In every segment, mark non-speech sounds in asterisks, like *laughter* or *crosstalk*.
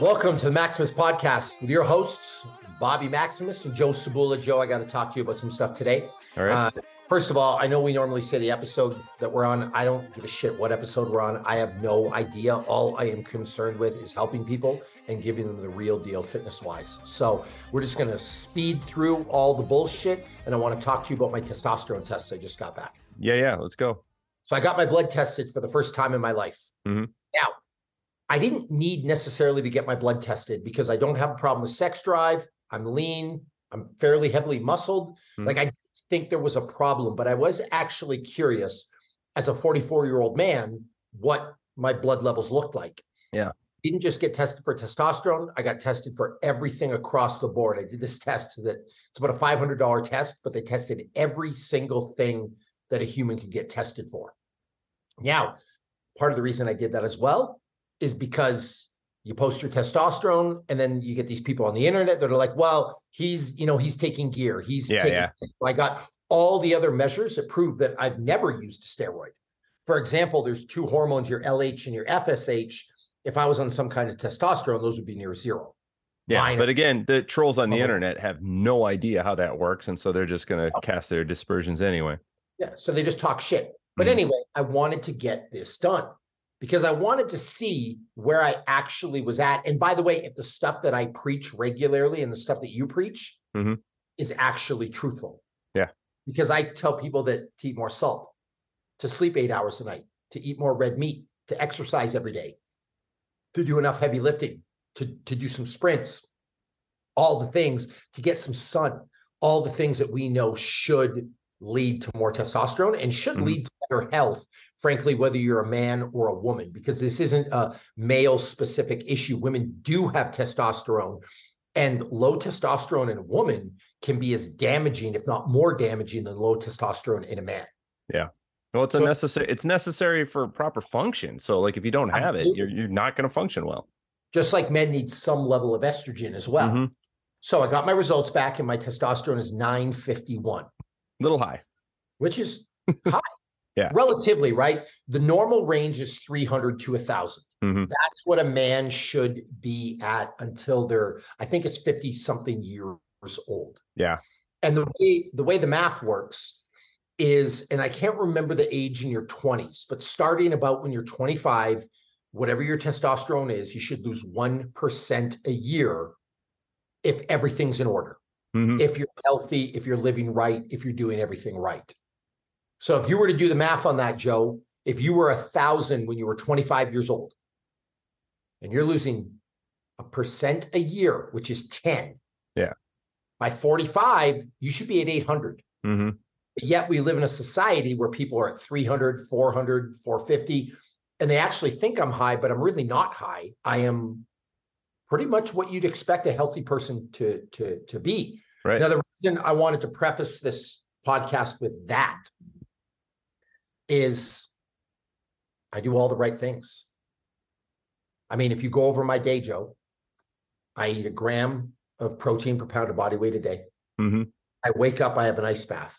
Welcome to the Maximus Podcast with your hosts, Bobby Maximus and Joe Sabula. Joe, I got to talk to you about some stuff today. All right. Uh, first of all, I know we normally say the episode that we're on. I don't give a shit what episode we're on. I have no idea. All I am concerned with is helping people and giving them the real deal fitness wise. So we're just going to speed through all the bullshit. And I want to talk to you about my testosterone tests I just got back. yeah, yeah. Let's go. So I got my blood tested for the first time in my life. Mhm. Now, I didn't need necessarily to get my blood tested because I don't have a problem with sex drive. I'm lean. I'm fairly heavily muscled. Mhm. Like I think there was a problem, but I was actually curious as a 44 year old man what my blood levels looked like. Yeah. Didn't just get tested for testosterone. I got tested for everything across the board. I did this test that it's about a $500 test, but they tested every single thing that a human could get tested for. Now, part of the reason I did that as well is because you post your testosterone and then you get these people on the internet that are like, well, he's, you know, he's taking gear. He's Yeah, taking, yeah. I got all the other measures that prove that I've never used a steroid. For example, there's two hormones, your LH and your FSH. If I was on some kind of testosterone, those would be near zero. Yeah. Mine- But again, the trolls on the Oh. internet have no idea how that works. And so they're just going to cast their dispersions anyway. Yeah. So they just talk shit. But Mhm. anyway, I wanted to get this done because I wanted to see where I actually was at. And by the way, if the stuff that I preach regularly and the stuff that you preach Mhm. is actually truthful. Yeah. Because I tell people that to eat more salt, to sleep eight hours a night, to eat more red meat, to exercise every day, to do enough heavy lifting, to, to do some sprints, all the things, to get some sun, all the things that we know should lead to more testosterone and should Mhm. lead to better health, frankly, whether you're a man or a woman, because this isn't a male specific issue. Women do have testosterone, and low testosterone in a woman can be as damaging, if not more damaging, than low testosterone in a man. Yeah. Well, it's So- a necessary. It's necessary for proper function. So, like, if you don't have it, you're you're not going to function well. Just like men need some level of estrogen as well. Mhm. So I got my results back, and my testosterone is 951. Little high. which is *laughs* high. Yeah. Relatively, right? The normal range is 300 to 1,000. Mhm. That's what a man should be at until they're, I think it's 50 something years old. Yeah. And the way the way the math works is, and I can't remember the age in your 20s, but starting about when you're 25, whatever your testosterone is, you should lose 1% a year if everything's in order Mhm. if you're healthy, if you're living right, if you're doing everything right. So if you were to do the math on that, Joe, if you were a thousand when you were 25 years old, and you're losing a percent a year, which is 10. Yeah. By 45, you should be at 800. Mhm. Yet we live in a society where people are at 300, 400, 450, and they actually think I'm high, but I'm really not high. I am pretty much what you'd expect a healthy person to to to be. Right. Now, the reason I wanted to preface this podcast with that is I do all the right things. I mean, if you go over my day, Joe, I eat a gram of protein per pound of body weight a day. Mhm. I wake up, I have an ice bath.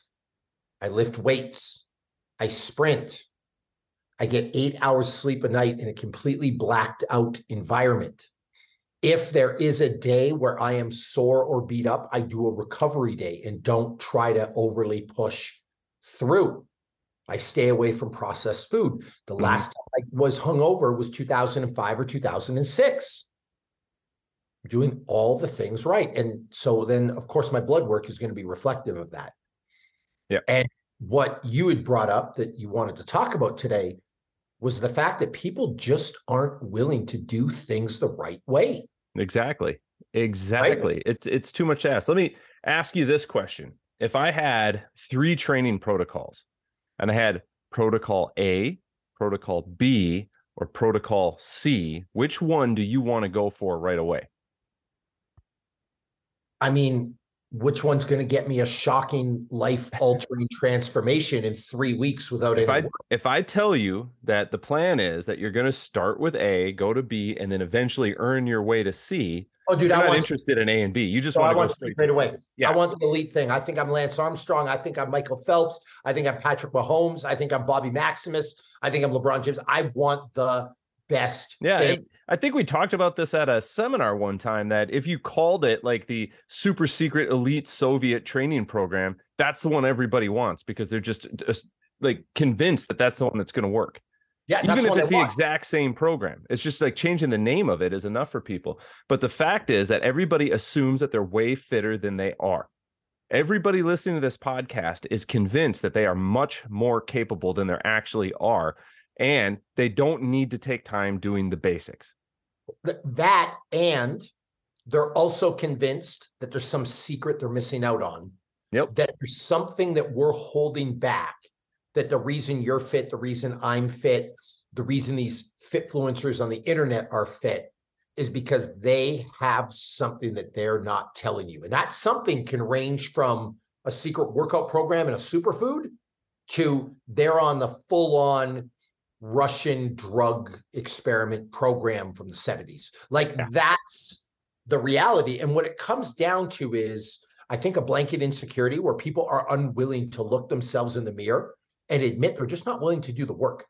I lift weights. I sprint. I get eight hours sleep a night in a completely blacked out environment. If there is a day where I am sore or beat up, I do a recovery day and don't try to overly push through. I stay away from processed food. The Mhm. last time I was hungover was 2005 or 2006 doing all the things right. And so then, of course, my blood work is going to be reflective of that. Yeah. And what you had brought up that you wanted to talk about today was the fact that people just aren't willing to do things the right way. Exactly. Exactly. It's it's too much to ask. Let me ask you this question. If I had three training protocols and I had protocol A, protocol B, or protocol C, which one do you want to go for right away? I mean, which one's going to get me a shocking life *laughs* altering transformation in three weeks without If any I work? if I tell you that the plan is that you're going to start with A, go to B, and then eventually earn your way to C, Oh, dude, you're I not interested in A and B. You just I want to go want to straight straight away. Yeah. I want the elite thing. I think I'm Lance Armstrong. I think I'm Michael Phelps. I think I'm Patrick Mahomes. I think I'm Bobby Maximus. I think I'm LeBron James. I want the best. Yeah, it- I think we talked about this at a seminar one time that if you called it like the super secret elite Soviet training program, that's the one everybody wants because they're just, just like convinced that that's the one that's going to work. yeah, Even if it's the want. exact same program, it's just like changing the name of it is enough for people. But the fact is that everybody assumes that they're way fitter than they are. Everybody listening to this podcast is convinced that they are much more capable than they actually are. And they don't need to take time doing the basics. That and they're also convinced that there's some secret they're missing out on. Yep. That there's something that we're holding back. That the reason you're fit, the reason I'm fit, the reason these fitfluencers on the internet are fit is because they have something that they're not telling you. And that something can range from a secret workout program and a superfood to they're on the full on Russian drug experiment program from the 70s. Like Yeah. that's the reality. And what it comes down to is, I think, a blanket insecurity where people are unwilling to look themselves in the mirror and admit they're just not willing to do the work.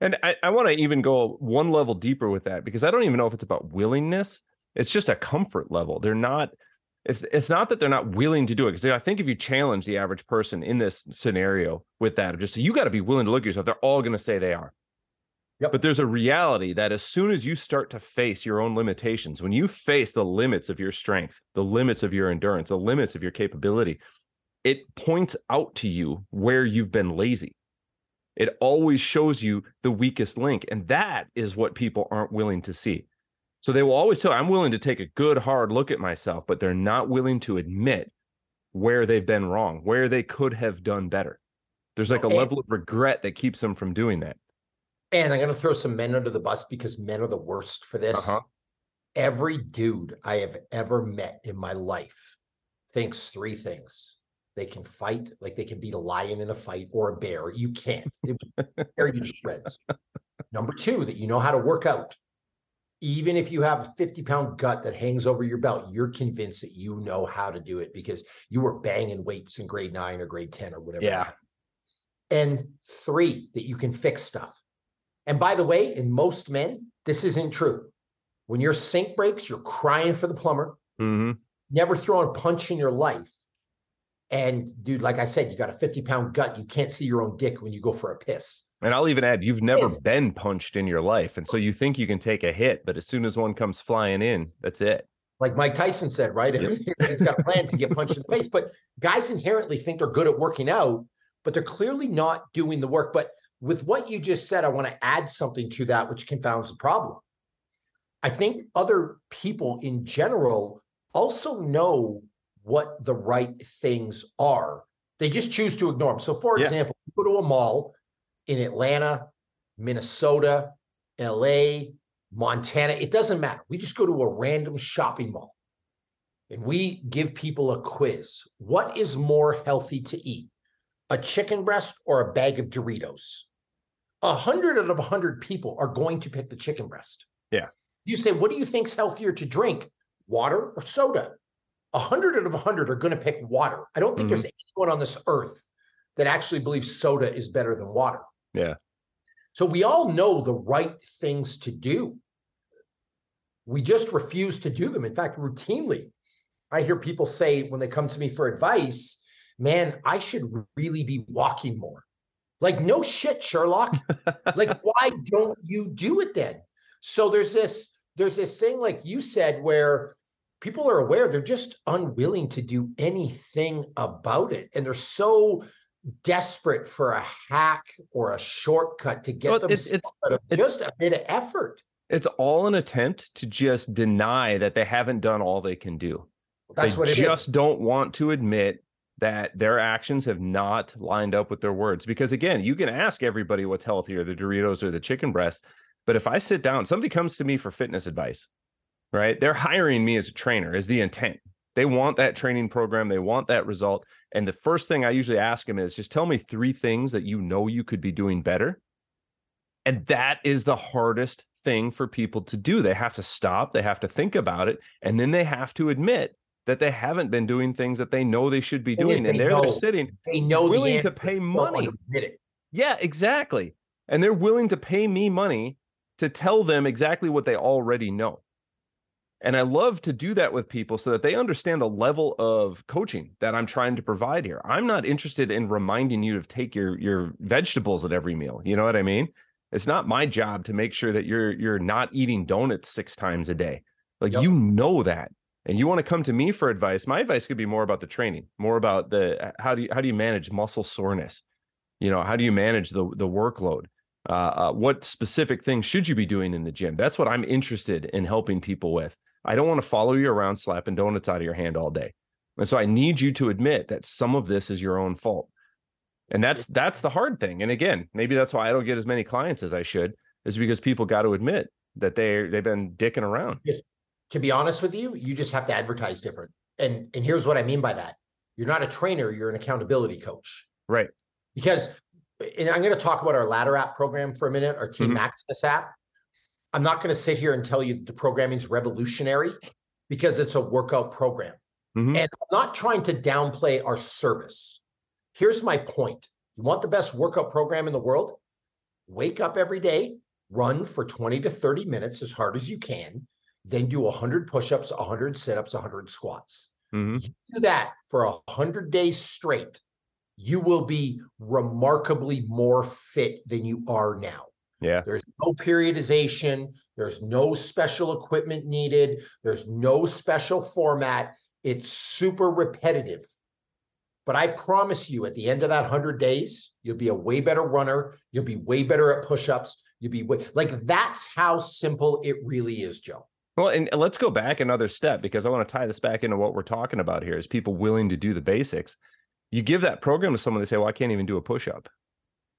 And I, I want to even go one level deeper with that because I don't even know if it's about willingness. It's just a comfort level. They're not, it's it's not that they're not willing to do it. Because I think if you challenge the average person in this scenario with that, just so you got to be willing to look at yourself, they're all going to say they are. Yep. But there's a reality that as soon as you start to face your own limitations, when you face the limits of your strength, the limits of your endurance, the limits of your capability, it points out to you where you've been lazy. It always shows you the weakest link. And that is what people aren't willing to see. So they will always tell, I'm willing to take a good hard look at myself, but they're not willing to admit where they've been wrong, where they could have done better. There's like a level of regret that keeps them from doing that. And I'm going to throw some men under the bus because men are the worst for this. Uh-huh. Every dude I have ever met in my life thinks three things. They can fight, like they can beat a lion in a fight or a bear. You can't. They would tear you to shreds. Number two, that you know how to work out. Even if you have a 50 pound gut that hangs over your belt, you're convinced that you know how to do it because you were banging weights in grade nine or grade 10 or whatever. Yeah. And three, that you can fix stuff. And by the way, in most men, this isn't true. When your sink breaks, you're crying for the plumber, hmm never thrown a punch in your life. And dude, like I said, you got a 50 pound gut. You can't see your own dick when you go for a piss. And I'll even add, you've never Yes. been punched in your life. And so you think you can take a hit, but as soon as one comes flying in, that's it. Like Mike Tyson said, right? He's *laughs* got a plan to get punched in the face. But guys inherently think they're good at working out, but they're clearly not doing the work. But with what you just said, I want to add something to that, which confounds the problem. I think other people in general also know what the right things are. They just choose to ignore them. So, for Yeah. example, you go to a mall in Atlanta, Minnesota, LA, Montana, it doesn't matter. We just go to a random shopping mall and we give people a quiz. What is more healthy to eat, a chicken breast or a bag of Doritos? A hundred out of a hundred people are going to pick the chicken breast. Yeah. You say, what do you think's healthier to drink, water or soda? A hundred out of a hundred are going to pick water. I don't think there's mm-hmm. anyone on this earth that actually believes soda is better than water. Yeah. So we all know the right things to do. We just refuse to do them. In fact, routinely, I hear people say when they come to me for advice, man, I should really be walking more. Like, no shit, Sherlock. like, *laughs* why don't you do it then? So there's this, there's this thing, like you said, where people are aware they're just unwilling to do anything about it. And they're so desperate for a hack or a shortcut to get Well, them it's- it's- it- just a bit of effort. It's all an attempt to just deny that they haven't done all they can do. That's they what it is. just don't want to admit that their actions have not lined up with their words. Because again, you can ask everybody what's healthier, the Doritos or the chicken breast. But if I sit down, somebody comes to me for fitness advice, right? They're hiring me as a trainer, is the intent. They want that training program, they want that result. And the first thing I usually ask them is just tell me three things that you know you could be doing better. And that is the hardest thing for people to do. They have to stop, they have to think about it, and then they have to admit that they haven't been doing things that they know they should be doing. And they they're know sitting They know the willing to pay money. to. Yeah, exactly. And they're willing to pay me money to tell them exactly what they already know. And I love to do that with people so that they understand the level of coaching that I'm trying to provide here. I'm not interested in reminding you to take your your vegetables at every meal. You know what I mean? It's not my job to make sure that you're you're not eating donuts six times a day. Like Yep. you know that. And you want to come to me for advice. My advice could be more about the training, more about the how do you how do you manage muscle soreness? You know, how do you manage the the workload? Uh, uh, what specific things should you be doing in the gym? That's what I'm interested in helping people with. I don't want to follow you around slapping donuts out of your hand all day. And so I need you to admit that some of this is your own fault. And that's that's the hard thing. And again, maybe that's why I don't get as many clients as I should, is because people got to admit that they they've been dicking around. To be honest with you, you just have to advertise different. And and here's what I mean by that. You're not a trainer, you're an accountability coach. Right. Because and I'm going to talk about our ladder app program for a minute, our Team Mhm. Maximus app. I'm not going to sit here and tell you that the programming is revolutionary because it's a workout program. Mhm. And I'm not trying to downplay our service. Here's my point. You want the best workout program in the world? Wake up every day, run for 20 to 30 minutes as hard as you can, then do 100 push-ups, 100 sit-ups, 100 squats. Mhm. You do that for 100 days straight, you will be remarkably more fit than you are now. Yeah. There's no periodization. There's no special equipment needed. There's no special format. It's super repetitive. But I promise you, at the end of that 100 days, you'll be a way better runner. You'll be way better at push ups. You'll be way, like, that's how simple it really is, Joe. Well, and let's go back another step because I want to tie this back into what we're talking about here is people willing to do the basics. You give that program to someone, they say, Well, I can't even do a push up.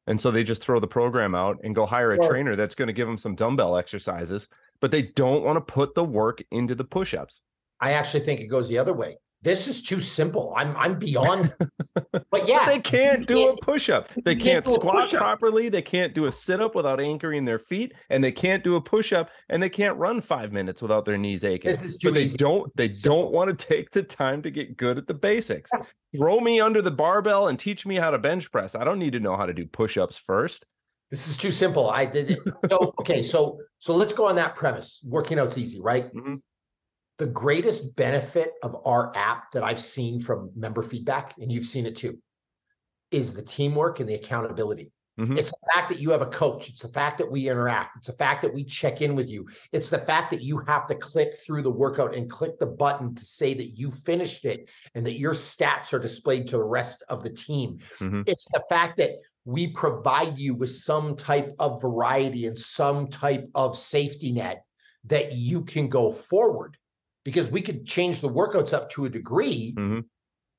And so they just throw the program out and go hire a Well- trainer that's going to give them some dumbbell exercises, but they don't want to put the work into the push ups. I actually think it goes the other way. This is too simple. I'm I'm beyond this. *laughs* But yeah, But they can't do a can't- push up. They can't can't squat properly. They can't do a sit up without anchoring their feet, and they can't do a push up, and they can't run five minutes without their knees aching. This is too but they don't. They don't want to take the time to get good at the basics. Throw me under the barbell and teach me how to bench press. I don't need to know how to do push ups first. This is too simple. I did it. So okay, so so let's go on that premise. Working out's easy, right? Mhm. The greatest benefit of our app that I've seen from member feedback, and you've seen it too, is the teamwork and the accountability. Mhm. It's the fact that you have a coach. It's the fact that we interact. It's the fact that we check in with you. It's the fact that you have to click through the workout and click the button to say that you finished it and that your stats are displayed to the rest of the team. Mhm. It's the fact that we provide you with some type of variety and some type of safety net that you can go forward because we could change the workouts up to a degree Mhm.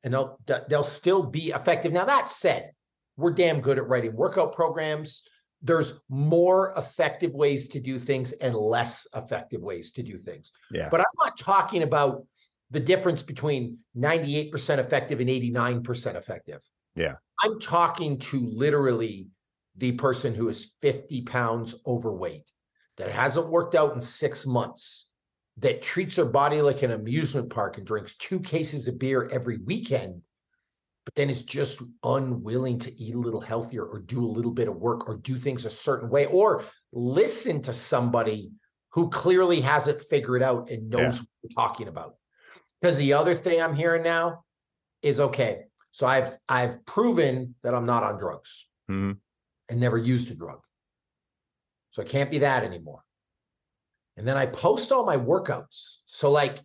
and they'll they'll still be effective. Now that said, we're damn good at writing workout programs. There's more effective ways to do things and less effective ways to do things. Yeah. But I'm not talking about the difference between 98% effective and 89% effective. Yeah. I'm talking to literally the person who is 50 pounds overweight that hasn't worked out in six months, that treats their body like an amusement park and drinks two cases of beer every weekend, but then is just unwilling to eat a little healthier or do a little bit of work or do things a certain way or listen to somebody who clearly has it figured out and knows Yeah. what we're talking about. Because the other thing I'm hearing now is okay, so I've I've proven that I'm not on drugs Mhm. and never used a drug. So it can't be that anymore. And then I post all my workouts. So like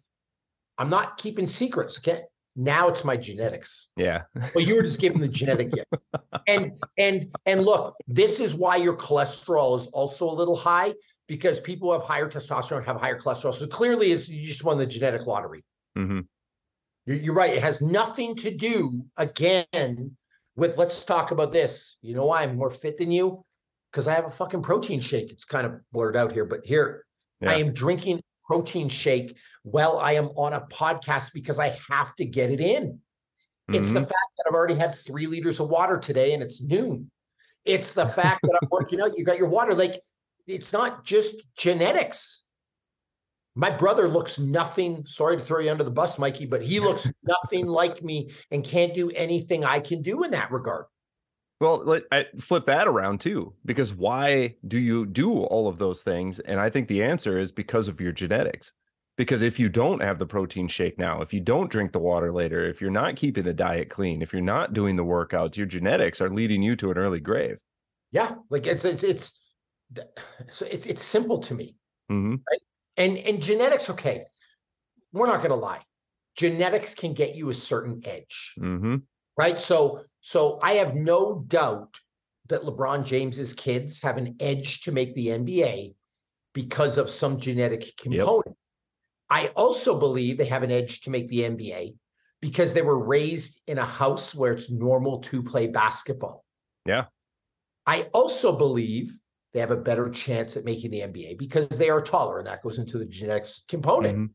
I'm not keeping secrets. Okay. Now it's my genetics. Yeah. Well, you were just giving the genetic gift. *laughs* And and and look, this is why your cholesterol is also a little high because people who have higher testosterone have higher cholesterol. So clearly it's you just won the genetic lottery. hmm You're, you're right. It has nothing to do again with let's talk about this. You know why I'm more fit than you? Because I have a fucking protein shake. It's kind of blurred out here, but here I am drinking protein shake while I am on a podcast because I have to get it in. It's the Mhm. fact that I've already had three liters of water today and it's noon. It's the fact that I'm working out. You got your water. Like it's not just genetics. My brother looks nothing. Sorry to throw you under the bus, Mikey, but he looks *laughs* nothing like me and can't do anything I can do in that regard. Well, let, I flip that around too, because why do you do all of those things? And I think the answer is because of your genetics. Because if you don't have the protein shake now, if you don't drink the water later, if you're not keeping the diet clean, if you're not doing the workouts, your genetics are leading you to an early grave. Yeah, like it's it's it's *sighs* so it's it's simple to me. hmm And and genetics, okay, we're not gonna lie. Genetics can get you a certain edge, hmm right? So so I have no doubt that LeBron James's kids have an edge to make the NBA because of some genetic component. I also believe they have an edge to make the NBA because they were raised in a house where it's normal to play basketball. Yeah. I also believe they have a better chance at making the NBA because they are taller, and that goes into the genetics component. Mhm.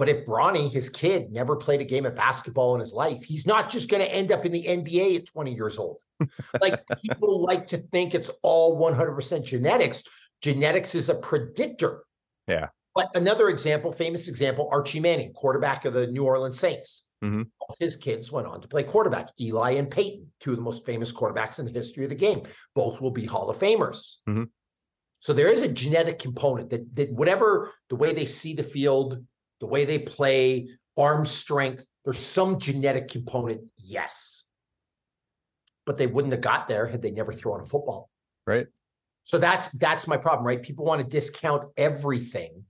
But if Bronny, his kid, never played a game of basketball in his life, he's not just going to end up in the NBA at 20 years old. *laughs* like people like to think it's all 100% genetics. Genetics is a predictor. Yeah. But another example, famous example, Archie Manning, quarterback of the New Orleans Saints. Mhm. Both his kids went on to play quarterback. Eli and Peyton, two of the most famous quarterbacks in the history of the game. Both will be Hall of Famers. Mhm. So there is a genetic component that that whatever the way they see the field, the way they play, arm strength, there's some genetic component, yes. But they wouldn't have got there had they never thrown a football. Right. So that's that's my problem, right? People want to discount everything,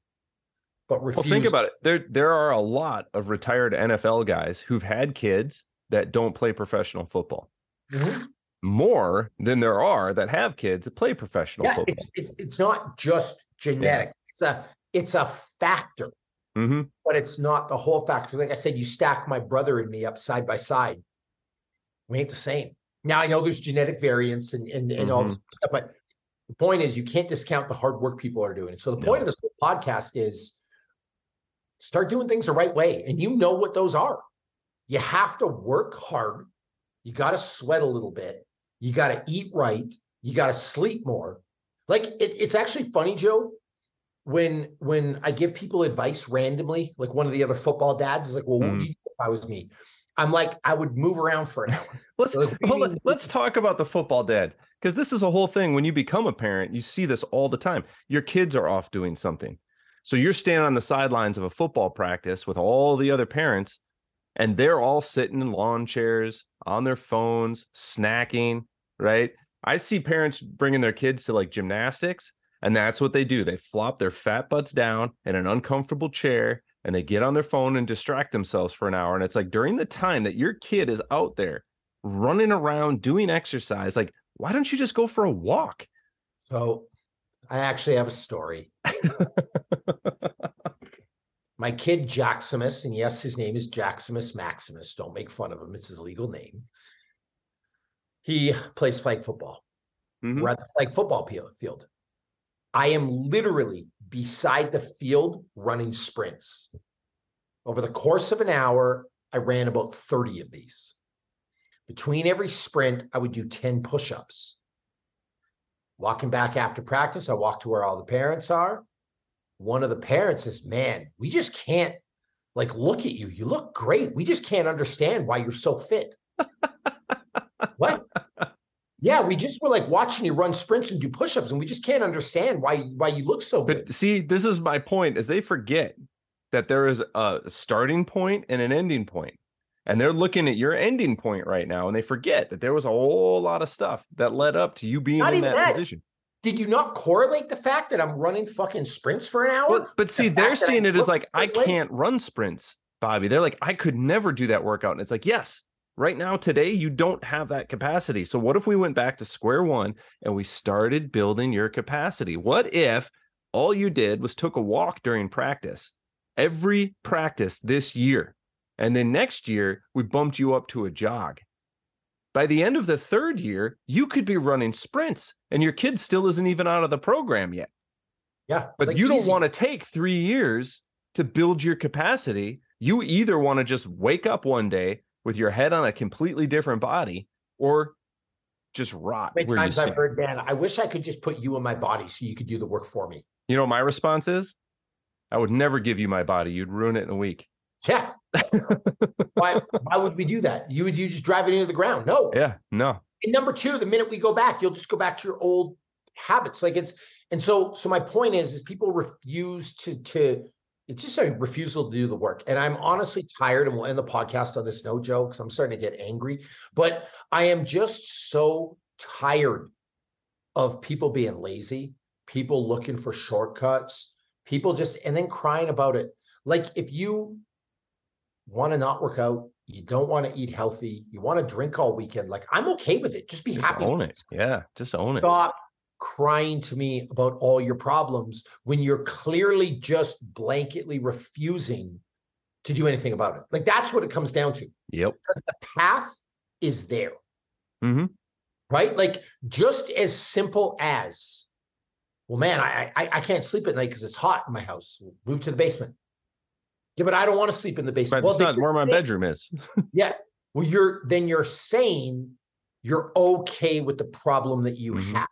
but refuse. Well, think about it. There, there are a lot of retired NFL guys who've had kids that don't play professional football. Mhm. More than there are that have kids that play professional Yeah, football. it's it, it's not just genetic. It's a it's a factor, hmm but it's not the whole factor. Like I said, you stack my brother and me up side by side. We ain't the same. Now I know there's genetic variance and and, and all this stuff, but the point is you can't discount the hard work people are doing. So the point of this podcast is start doing things the right way. And you know what those are. You have to work hard. You got to sweat a little bit. You got to eat right. You got to sleep more. Like it, it's actually funny, Joe, when when I give people advice randomly, like one of the other football dads is like, "Well, what would mm. you do if I was me?" I'm like, I would move around for an hour. *laughs* Let's Like, what do you hold on, let's talk about the football dad because this is a whole thing. When you become a parent, you see this all the time. Your kids are off doing something, so you're standing on the sidelines of a football practice with all the other parents, and they're all sitting in lawn chairs on their phones, snacking. Right? I see parents bringing their kids to like gymnastics, and that's what they do. They flop their fat butts down in an uncomfortable chair and they get on their phone and distract themselves for an hour. And it's like during the time that your kid is out there running around doing exercise, like, why don't you just go for a walk? So I actually have a story. *laughs* My kid Jaximus, and yes, his name is Jaximus Maximus. Don't make fun of him; it's his legal name. He plays flag football. Mhm. We're at the flag football field. I am literally beside the field running sprints. Over the course of an hour, I ran about 30 of these. Between every sprint, I would do 10 push ups. Walking back after practice, I walk to where all the parents are. One of the parents says, Man, we just can't like look at you. You look great. We just can't understand why you're so fit. *laughs* what? Yeah, we just were like watching you run sprints and do push-ups, and we just can't understand why why you look so good. But see, this is my point: is they forget that there is a starting point and an ending point, and they're looking at your ending point right now, and they forget that there was a whole lot of stuff that led up to you being Not in that, that. position. Did you not correlate the fact that I'm running fucking sprints for an hour? But but see, they're seeing it as like I can't run sprints, Bobby. They're like I could never do that workout, and it's like yes, right now today you don't have that capacity. So what if we went back to square one and we started building your capacity? What if all you did was took a walk during practice every practice this year, and then next year we bumped you up to a jog? By the end of the third year, you could be running sprints, and your kid still isn't even out of the program yet. yeah, But like you don't want to take three years to build your capacity. You either want to just wake up one day with your head on a completely different body or just rot. Many times I've heard, man, I wish I could just put you in my body so you could do the work for me. You know, what my response is I would never give you my body. You'd ruin it in a week. Yeah. why why would we do that? You would you just drive it into the ground? No. Yeah, no. And number two, the minute we go back, you'll just go back to your old habits. Like it's and so so my point is is people refuse to to it's just a refusal to do the work. And I'm honestly tired, and we'll end the podcast on this no Joe, because I'm starting to get angry. But I am just so tired of people being lazy, people looking for shortcuts, people just and then crying about it. Like if you want to not work out, you don't want to eat healthy, you want to drink all weekend, like I'm okay with it. Just be Just happy. own it. Yeah, just own it. Stop crying to me about all your problems when you're clearly just blanketly refusing to do anything about it. Like that's what it comes down to. Yep. Because the path is there. Mhm. Right? Like just as simple as, well, man, I I, I can't sleep at night because it's hot in my house. Move to the basement. Yeah, but I don't want to sleep in the But basement. Well, it's not where my bedroom is. *laughs* Yeah. Well, you're then you're saying you're okay with the problem that you Mhm. have.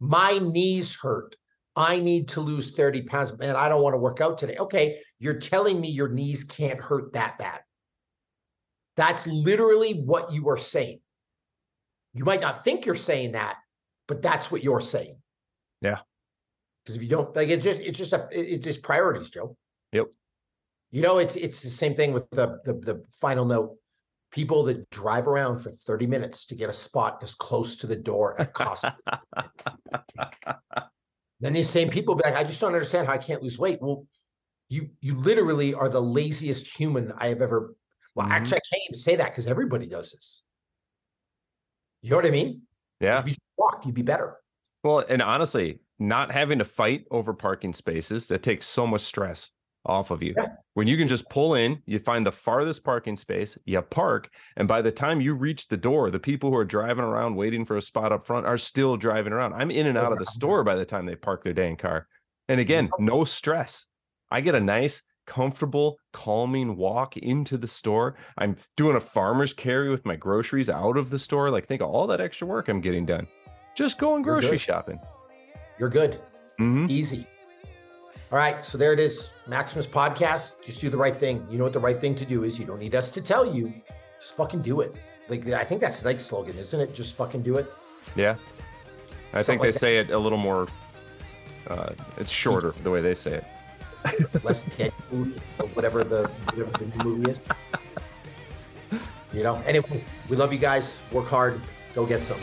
My knees hurt. I need to lose 30 pounds. Man, I don't want to work out today. Okay. You're telling me your knees can't hurt that bad. That's literally what you are saying. You might not think you're saying that, but that's what you're saying. Yeah. Because if you don't like it, just it's just a it's just priorities, Joe. Yep. You know, it's it's the same thing with the the, the final note. People that drive around for 30 minutes to get a spot as close to the door at Costco. *laughs* then these same people be like, I just don't understand how I can't lose weight. Well, you you literally are the laziest human I have ever. Well, Mhm. actually, I can't even say that because everybody does this. You know what I mean? yeah. If you walk, you'd be better. Well, and honestly, not having to fight over parking spaces that takes so much stress off of you. Yeah. When you can just pull in, you find the farthest parking space, you park, and by the time you reach the door, the people who are driving around waiting for a spot up front are still driving around. I'm in and out of the store by the time they park their dang car. And again, no stress. I get a nice, comfortable, calming walk into the store. I'm doing a farmer's carry with my groceries out of the store. Like, think of all that extra work I'm getting done. Just going You're grocery shopping. You're good. hmm Easy. All right. So there it is. Maximus podcast. Just do the right thing. You know what the right thing to do is. You don't need us to tell you. Just fucking do it. Like I think that's the Nike slogan, isn't it? Just fucking do it. Yeah. I Something think they like say it a little more, uh, it's shorter the way they say it. *laughs* Less dead movie or whatever the whatever the new movie is. You know. Anyway, we love you guys. Work hard. Go get some.